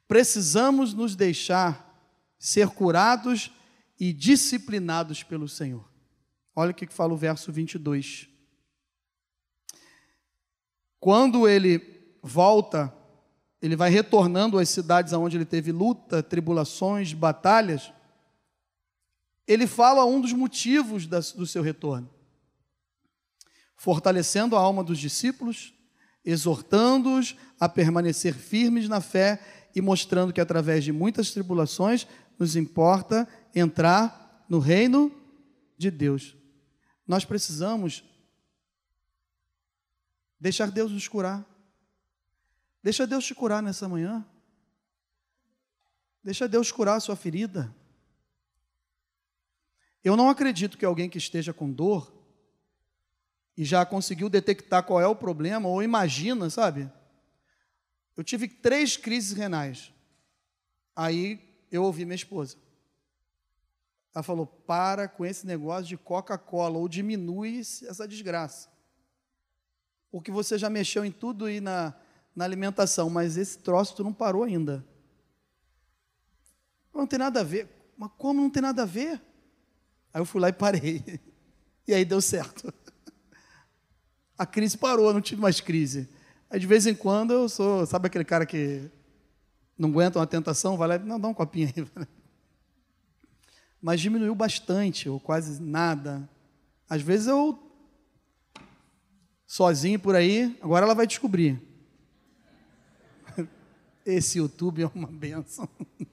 precisamos nos deixar ser curados e disciplinados pelo Senhor. Olha o que fala o verso 22. Quando ele volta, ele vai retornando às cidades onde ele teve luta, tribulações, batalhas. Ele fala um dos motivos do seu retorno: fortalecendo a alma dos discípulos, exortando-os a permanecer firmes na fé e mostrando que através de muitas tribulações nos importa entrar no reino de Deus. Nós precisamos deixar Deus nos curar. Deixa Deus te curar nessa manhã. Deixa Deus curar a sua ferida. Eu não acredito que alguém que esteja com dor e já conseguiu detectar qual é o problema, ou imagina, sabe? Eu tive três crises renais. Aí eu ouvi minha esposa. Ela falou: para com esse negócio de Coca-Cola, ou diminui essa desgraça. Porque você já mexeu em tudo aí na, na alimentação, mas esse troço tu não parou ainda. Não tem nada a ver. Mas como não tem nada a ver? Aí eu fui lá e parei. E aí deu certo a crise parou, não tive mais crise. Aí de vez em quando eu sou, sabe aquele cara que não aguenta uma tentação, vai lá e não, dá um copinho aí. Mas diminuiu bastante, ou quase nada. Às vezes eu sozinho por aí, agora ela vai descobrir. Esse YouTube é uma benção.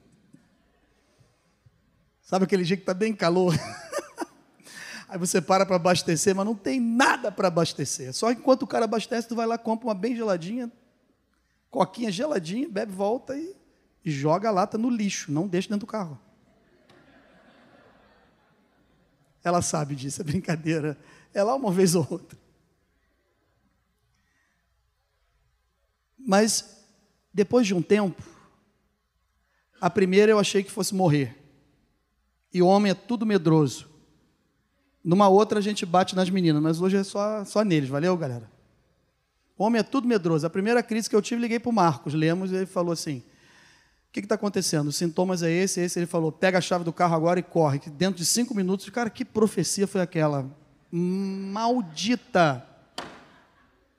Sabe aquele dia que está bem calor? Aí você para para abastecer, mas não tem nada para abastecer. Só enquanto o cara abastece, tu vai lá, compra uma bem geladinha, coquinha geladinha, bebe, volta e, e joga a lata no lixo, não deixa dentro do carro. Ela sabe disso, é brincadeira. É lá uma vez ou outra. Mas Depois de um tempo, a primeira eu achei que fosse morrer. E o homem é tudo medroso. Numa outra a gente bate nas meninas, mas hoje é só, só neles, valeu, galera? Homem é tudo medroso. A primeira crise que eu tive, liguei para o Marcos Lemos e ele falou assim: O que está acontecendo? Os sintomas é esse, esse. Ele falou: pega a chave do carro agora e corre. Que dentro de cinco minutos, cara, que profecia foi aquela? Maldita!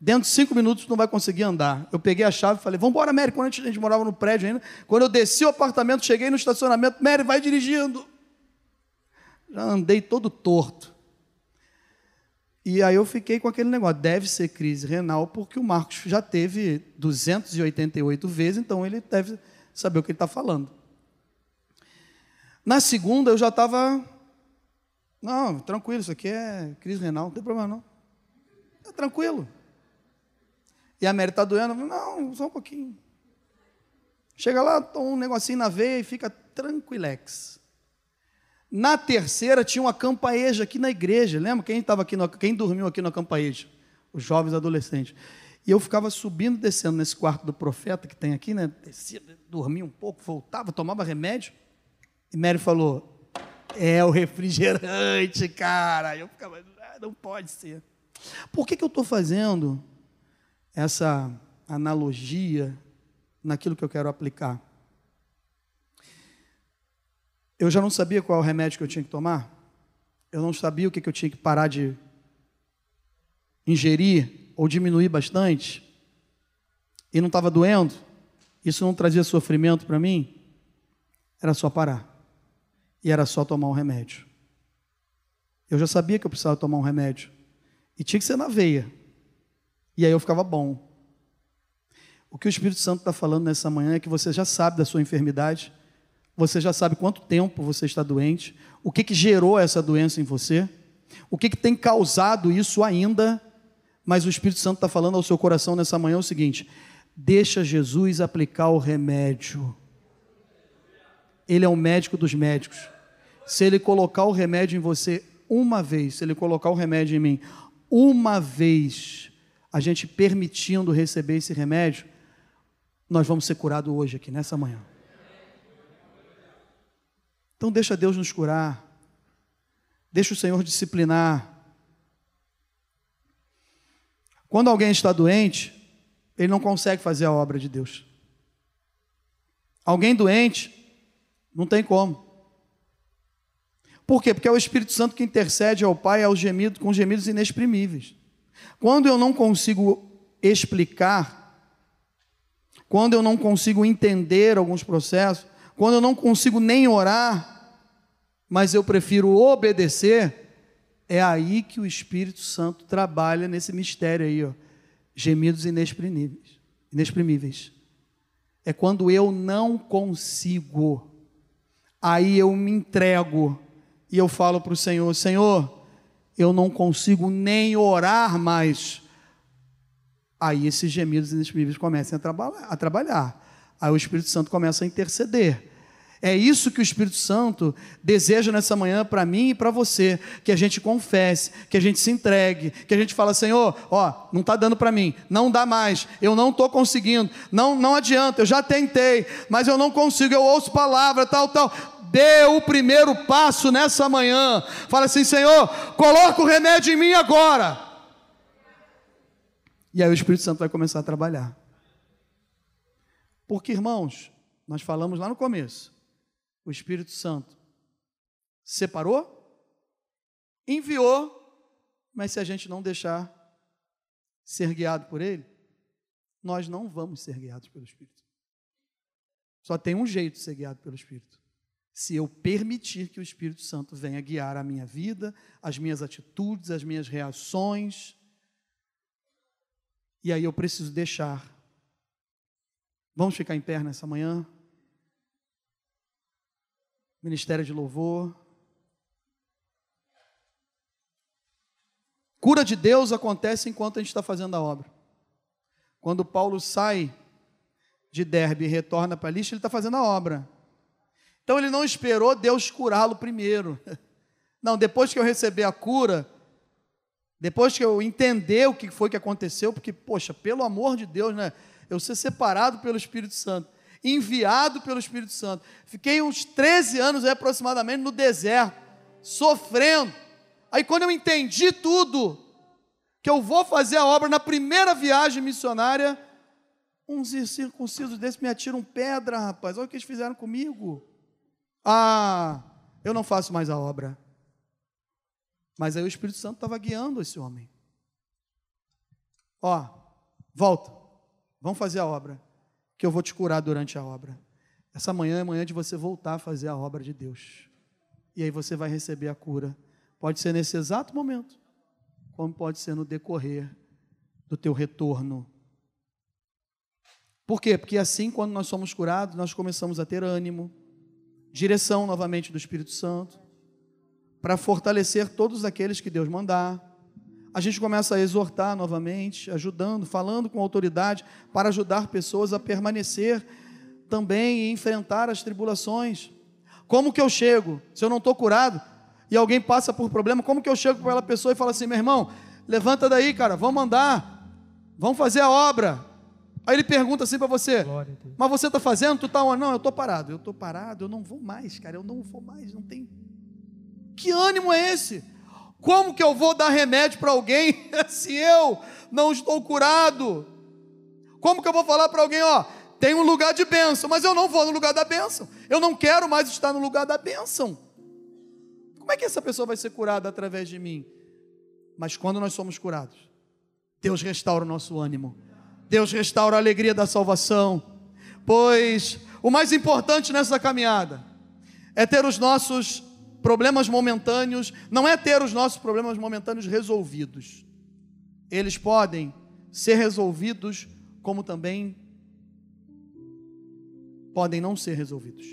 Dentro de cinco minutos não vai conseguir andar. Eu peguei a chave e falei, vamos embora, Mary. Quando a gente morava no prédio ainda, quando eu desci o apartamento, cheguei no estacionamento, Mary, vai dirigindo. Já andei todo torto. E aí eu fiquei com aquele negócio, deve ser crise renal, porque o Marcos já teve 288 vezes, então ele deve saber o que ele está falando. Na segunda eu já estava, não, tranquilo, isso aqui é crise renal, não tem problema não. É tranquilo. E a Mary está doendo, não, só um pouquinho. Chega lá, toma um negocinho na veia e fica tranquilex. Na terceira tinha uma campaeja aqui na igreja. Lembra quem estava aqui, no, quem dormiu aqui na campaeja? Os jovens adolescentes. E eu ficava subindo, descendo nesse quarto do profeta que tem aqui, né? Descia, dormia um pouco, voltava, tomava remédio. E Mary falou: É o refrigerante, cara. Eu ficava, ah, não pode ser. Por que, que eu estou fazendo essa analogia naquilo que eu quero aplicar? Eu já não sabia qual remédio que eu tinha que tomar, eu não sabia o que, que eu tinha que parar de ingerir ou diminuir bastante, e não estava doendo, isso não trazia sofrimento para mim, era só parar. E era só tomar um remédio. Eu já sabia que eu precisava tomar um remédio. E tinha que ser na veia. E aí eu ficava bom. O que o Espírito Santo está falando nessa manhã é que você já sabe da sua enfermidade, você já sabe quanto tempo você está doente, o que, que gerou essa doença em você, o que, que tem causado isso ainda, mas o Espírito Santo está falando ao seu coração nessa manhã o seguinte: deixa Jesus aplicar o remédio. Ele é o médico dos médicos. Se ele colocar o remédio em você uma vez, se ele colocar o remédio em mim uma vez, a gente permitindo receber esse remédio, nós vamos ser curados hoje aqui, nessa manhã. Então deixa Deus nos curar. Deixa o Senhor disciplinar. Quando alguém está doente, ele não consegue fazer a obra de Deus. Alguém doente, não tem como. Por quê? Porque é o Espírito Santo que intercede ao Pai aos gemidos, com gemidos inexprimíveis. Quando eu não consigo explicar, quando eu não consigo entender alguns processos, quando eu não consigo nem orar, mas eu prefiro obedecer, é aí que o Espírito Santo trabalha nesse mistério aí, ó, gemidos inexprimíveis, inexprimíveis. É quando eu não consigo, aí eu me entrego e eu falo para o Senhor: Senhor, eu não consigo nem orar mais. Aí esses gemidos inexprimíveis começam a, trabalhar, a trabalhar. Aí o Espírito Santo começa a interceder. É isso que o Espírito Santo deseja nessa manhã para mim e para você, que a gente confesse, que a gente se entregue, que a gente fala, Senhor, ó, não está dando para mim, não dá mais, eu não estou conseguindo, não, não adianta, eu já tentei, mas eu não consigo, eu ouço palavra, tal, tal. Dê o primeiro passo nessa manhã. Fala assim, Senhor, coloca o remédio em mim agora. E aí o Espírito Santo vai começar a trabalhar. Porque, irmãos, nós falamos lá no começo, o Espírito Santo separou, enviou, mas se a gente não deixar ser guiado por Ele, nós não vamos ser guiados pelo Espírito. Só tem um jeito de ser guiado pelo Espírito. Se eu permitir que o Espírito Santo venha guiar a minha vida, as minhas atitudes, as minhas reações. E aí eu preciso deixar. Vamos ficar em pé nessa manhã? Ministério de louvor. Cura de Deus acontece enquanto a gente está fazendo a obra. Quando Paulo sai de Derbe e retorna para Lixa, ele está fazendo a obra. Então ele não esperou Deus curá-lo primeiro. Não, depois que eu receber a cura, depois que eu entender o que foi que aconteceu, porque, poxa, pelo amor de Deus, né? eu ser separado pelo Espírito Santo, enviado pelo Espírito Santo. Fiquei uns 13 anos aproximadamente no deserto, sofrendo. Aí quando eu entendi tudo, que eu vou fazer a obra na primeira viagem missionária, uns circuncisos desses me atiram pedra, rapaz. Olha o que eles fizeram comigo. Ah, eu não faço mais a obra. Mas aí o Espírito Santo estava guiando esse homem. Ó, volta, vamos fazer a obra, que eu vou te curar durante a obra. Essa manhã é manhã de você voltar a fazer a obra de Deus. E aí você vai receber a cura. Pode ser nesse exato momento, como pode ser no decorrer do teu retorno. Por quê? Porque assim, quando nós somos curados, nós começamos a ter ânimo, direção novamente do Espírito Santo, para fortalecer todos aqueles que Deus mandar. A gente começa a exortar novamente, ajudando, falando com autoridade para ajudar pessoas a permanecer também e enfrentar as tribulações. Como que eu chego? Se eu não estou curado e alguém passa por problema, como que eu chego para aquela pessoa e falo assim, meu irmão, levanta daí, cara, vamos andar, vamos fazer a obra. Aí ele pergunta assim para você, mas você está fazendo? Tu está onde? Não, eu estou parado. Eu estou parado, eu não vou mais, cara, eu não vou mais, não tem. Que ânimo é esse? Como que eu vou dar remédio para alguém se eu não estou curado? Como que eu vou falar para alguém, ó, tem um lugar de bênção, mas eu não vou no lugar da bênção. Eu não quero mais estar no lugar da bênção. Como é que essa pessoa vai ser curada através de mim? Mas quando nós somos curados, Deus restaura o nosso ânimo. Deus restaura a alegria da salvação. Pois o mais importante nessa caminhada é ter os nossos problemas momentâneos, não é ter os nossos problemas momentâneos resolvidos. Eles podem ser resolvidos, como também podem não ser resolvidos.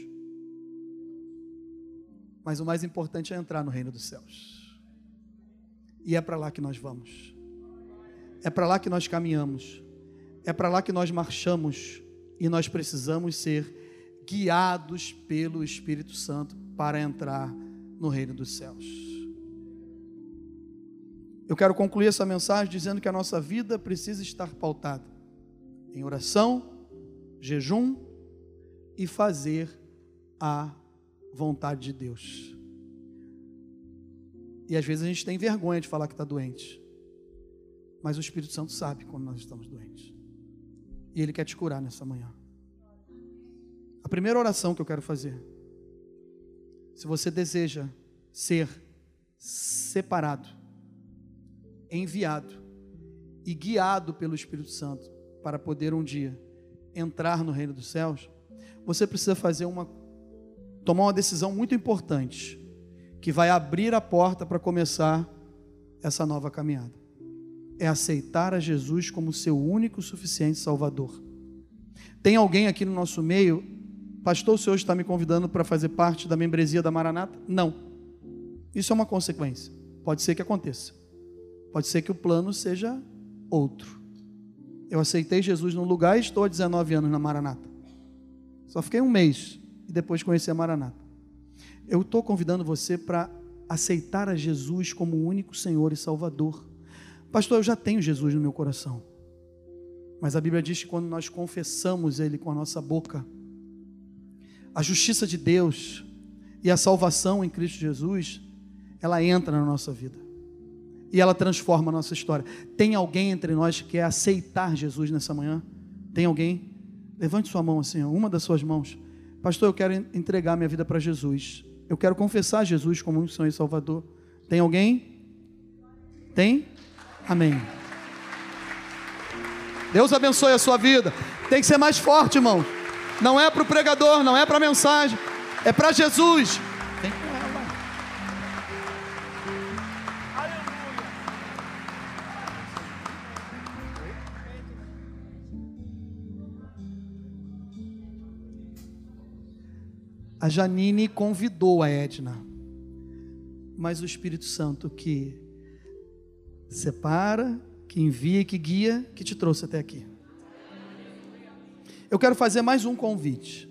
Mas o mais importante é entrar no reino dos céus. E é para lá que nós vamos. É para lá que nós caminhamos. É para lá que nós marchamos. E nós precisamos ser guiados pelo Espírito Santo para entrar no reino dos céus. Eu quero concluir essa mensagem dizendo que a nossa vida precisa estar pautada em oração, jejum e fazer a vontade de Deus. E às vezes a gente tem vergonha de falar que está doente, mas o Espírito Santo sabe quando nós estamos doentes, e Ele quer te curar nessa manhã. A primeira oração que eu quero fazer se você deseja ser separado, enviado e guiado pelo Espírito Santo para poder um dia entrar no reino dos céus, você precisa fazer uma tomar uma decisão muito importante que vai abrir a porta para começar essa nova caminhada. É aceitar a Jesus como seu único suficiente Salvador. Tem alguém aqui no nosso meio Pastor, o senhor está me convidando para fazer parte da membresia da Maranata? Não. Isso é uma consequência. Pode ser que aconteça. Pode ser que o plano seja outro. Eu aceitei Jesus no lugar e estou há 19 anos na Maranata. Só fiquei um mês e depois conheci a Maranata. Eu estou convidando você para aceitar a Jesus como o único Senhor e Salvador. Pastor, eu já tenho Jesus no meu coração. Mas a Bíblia diz que quando nós confessamos Ele com a nossa boca, a justiça de Deus e a salvação em Cristo Jesus, ela entra na nossa vida. E ela transforma a nossa história. Tem alguém entre nós que quer aceitar Jesus nessa manhã? Tem alguém? Levante sua mão assim, uma das suas mãos. Pastor, eu quero entregar minha vida para Jesus. Eu quero confessar Jesus como um Senhor e Salvador. Tem alguém? Tem? Amém. Deus abençoe a sua vida. Tem que ser mais forte, irmão. Não é para o pregador, não é para a mensagem, é para Jesus. Vem com ela. A Janine convidou a Edna, mas o Espírito Santo que separa, que envia, que guia, que te trouxe até aqui. Eu quero fazer mais um convite.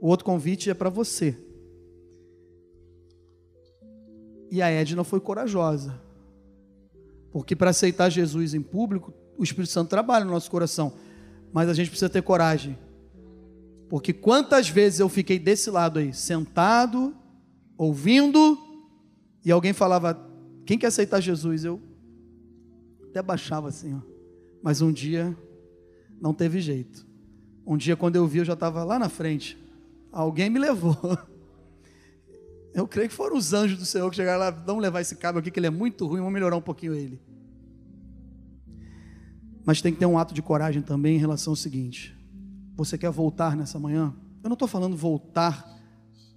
O outro convite é para você. E a Edna foi corajosa. Porque para aceitar Jesus em público, o Espírito Santo trabalha no nosso coração. Mas a gente precisa ter coragem. Porque quantas vezes eu fiquei desse lado aí, sentado, ouvindo, e alguém falava: Quem quer aceitar Jesus? Eu até baixava assim, ó. Mas um dia não teve jeito. Um dia, quando eu vi, eu já estava lá na frente. Alguém me levou. Eu creio que foram os anjos do Senhor que chegaram lá, vamos levar esse cabo aqui, que ele é muito ruim, vamos melhorar um pouquinho ele. Mas tem que ter um ato de coragem também em relação ao seguinte: você quer voltar nessa manhã? Eu não estou falando voltar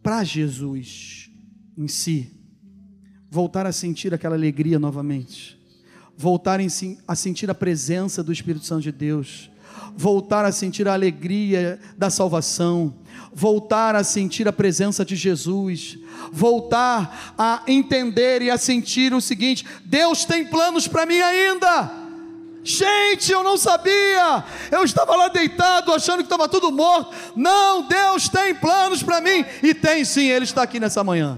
para Jesus em si, voltar a sentir aquela alegria novamente, voltar a sentir a presença do Espírito Santo de Deus, voltar a sentir a alegria da salvação, voltar a sentir a presença de Jesus, voltar a entender e a sentir o seguinte: Deus tem planos para mim ainda. Gente, eu não sabia. Eu estava lá deitado, achando que estava tudo morto. Não, Deus tem planos para mim. E tem sim, Ele está aqui nessa manhã.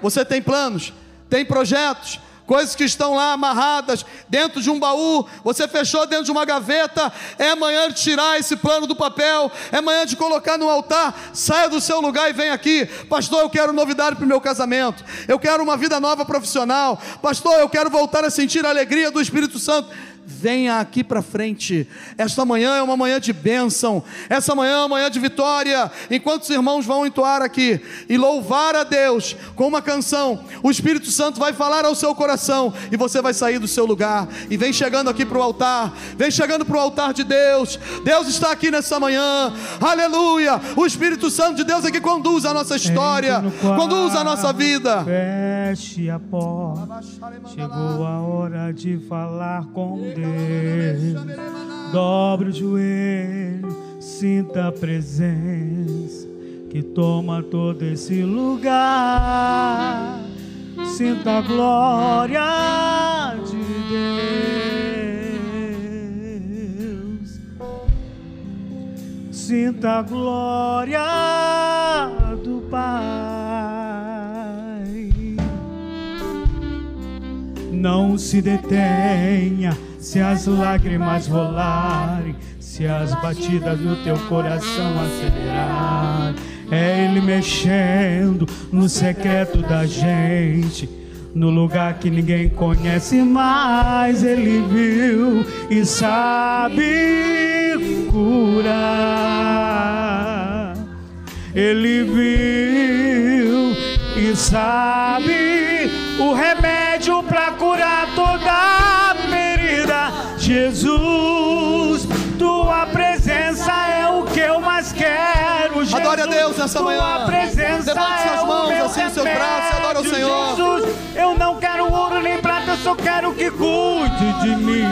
Você tem planos, tem projetos, coisas que estão lá amarradas dentro de um baú, você fechou dentro de uma gaveta. É manhã de tirar esse plano do papel, é manhã de colocar no altar. Saia do seu lugar e vem aqui, pastor. Eu quero novidade para o meu casamento, eu quero uma vida nova profissional, pastor. Eu quero voltar a sentir a alegria do Espírito Santo venha aqui para frente. Esta manhã é uma manhã de bênção, essa manhã é uma manhã de vitória. Enquanto os irmãos vão entoar aqui e louvar a Deus com uma canção, o Espírito Santo vai falar ao seu coração e você vai sair do seu lugar e vem chegando aqui para o altar, vem chegando para o altar de Deus. Deus está aqui nessa manhã, aleluia. O Espírito Santo de Deus é que conduz a nossa história, conduz a nossa vida. Feche a porta, chegou a hora de falar com Deus. Dobre o joelho, sinta a presença que toma todo esse lugar. Sinta a glória de Deus. Sinta a glória do Pai. Não se detenha se as lágrimas rolarem, se as batidas do teu coração acelerarem, é Ele mexendo no secreto da gente. No lugar que ninguém conhece mais, Ele viu e sabe curar. Ele viu e sabe o remédio para curar toda Jesus, tua presença é o que eu mais quero. Jesus, adore a Deus nessa manhã. Tua presença Levante suas é mãos o assim, seus braços, adore ao Senhor. Jesus, eu não quero ouro nem prata, eu só quero que cuide de mim.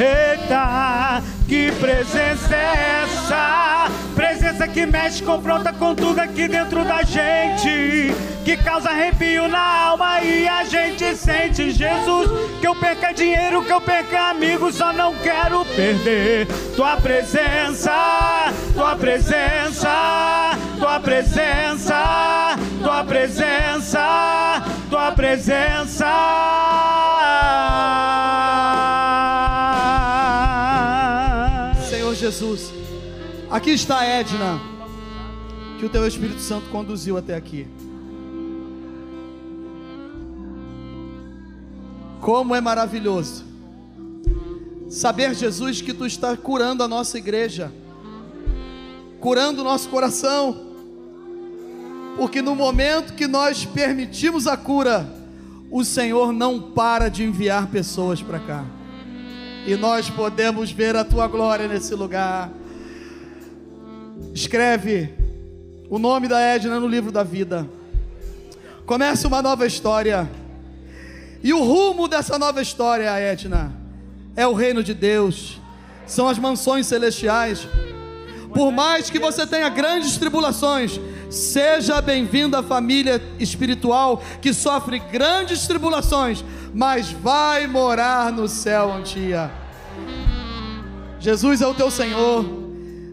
Eita, que presença é essa? Presença que mexe, confronta com tudo aqui dentro da gente, que causa arrepio na alma e a gente sente Jesus. Que eu perca dinheiro, que eu perca amigos, só não quero perder tua presença, tua presença, tua presença, tua presença, tua presença. Senhor Jesus, aqui está Edna, que o teu Espírito Santo conduziu até aqui. Como é maravilhoso saber, Jesus, que tu está curando a nossa igreja, curando o nosso coração, porque no momento que nós permitimos a cura, o Senhor não para de enviar pessoas para cá, e nós podemos ver a tua glória nesse lugar. Escreve o nome da Edna no livro da vida. Comece uma nova história. E o rumo dessa nova história, Edna, é o reino de Deus, são as mansões celestiais. Por mais que você tenha grandes tribulações, seja bem-vindo à família espiritual que sofre grandes tribulações, mas vai morar no céu um dia. Jesus é o teu Senhor,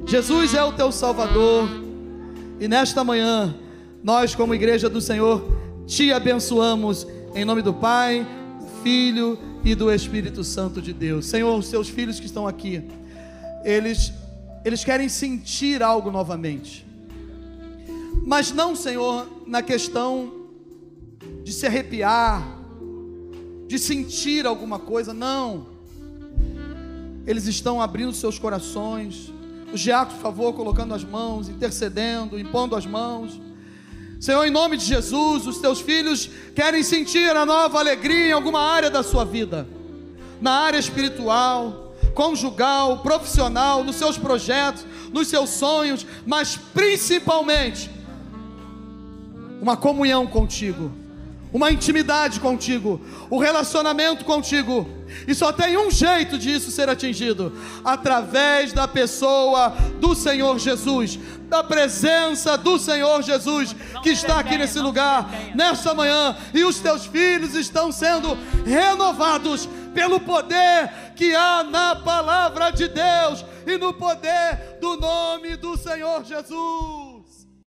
Jesus é o teu Salvador, e nesta manhã, nós, como igreja do Senhor, te abençoamos em nome do Pai, do Filho e do Espírito Santo de Deus. Senhor, os seus filhos que estão aqui, eles, eles querem sentir algo novamente. Mas não, Senhor, na questão de se arrepiar, de sentir alguma coisa, não. Eles estão abrindo seus corações. Os diáconos, por favor, colocando as mãos, intercedendo, impondo as mãos. Senhor, em nome de Jesus, os teus filhos querem sentir a nova alegria em alguma área da sua vida, na área espiritual, conjugal, profissional, nos seus projetos, nos seus sonhos, mas principalmente uma comunhão contigo, uma intimidade contigo, o um relacionamento contigo. E só tem um jeito disso ser atingido: através da pessoa do Senhor Jesus, da presença do Senhor Jesus, que está aqui nesse lugar, nesta manhã, e os teus filhos estão sendo renovados pelo poder que há na palavra de Deus e no poder do nome do Senhor Jesus.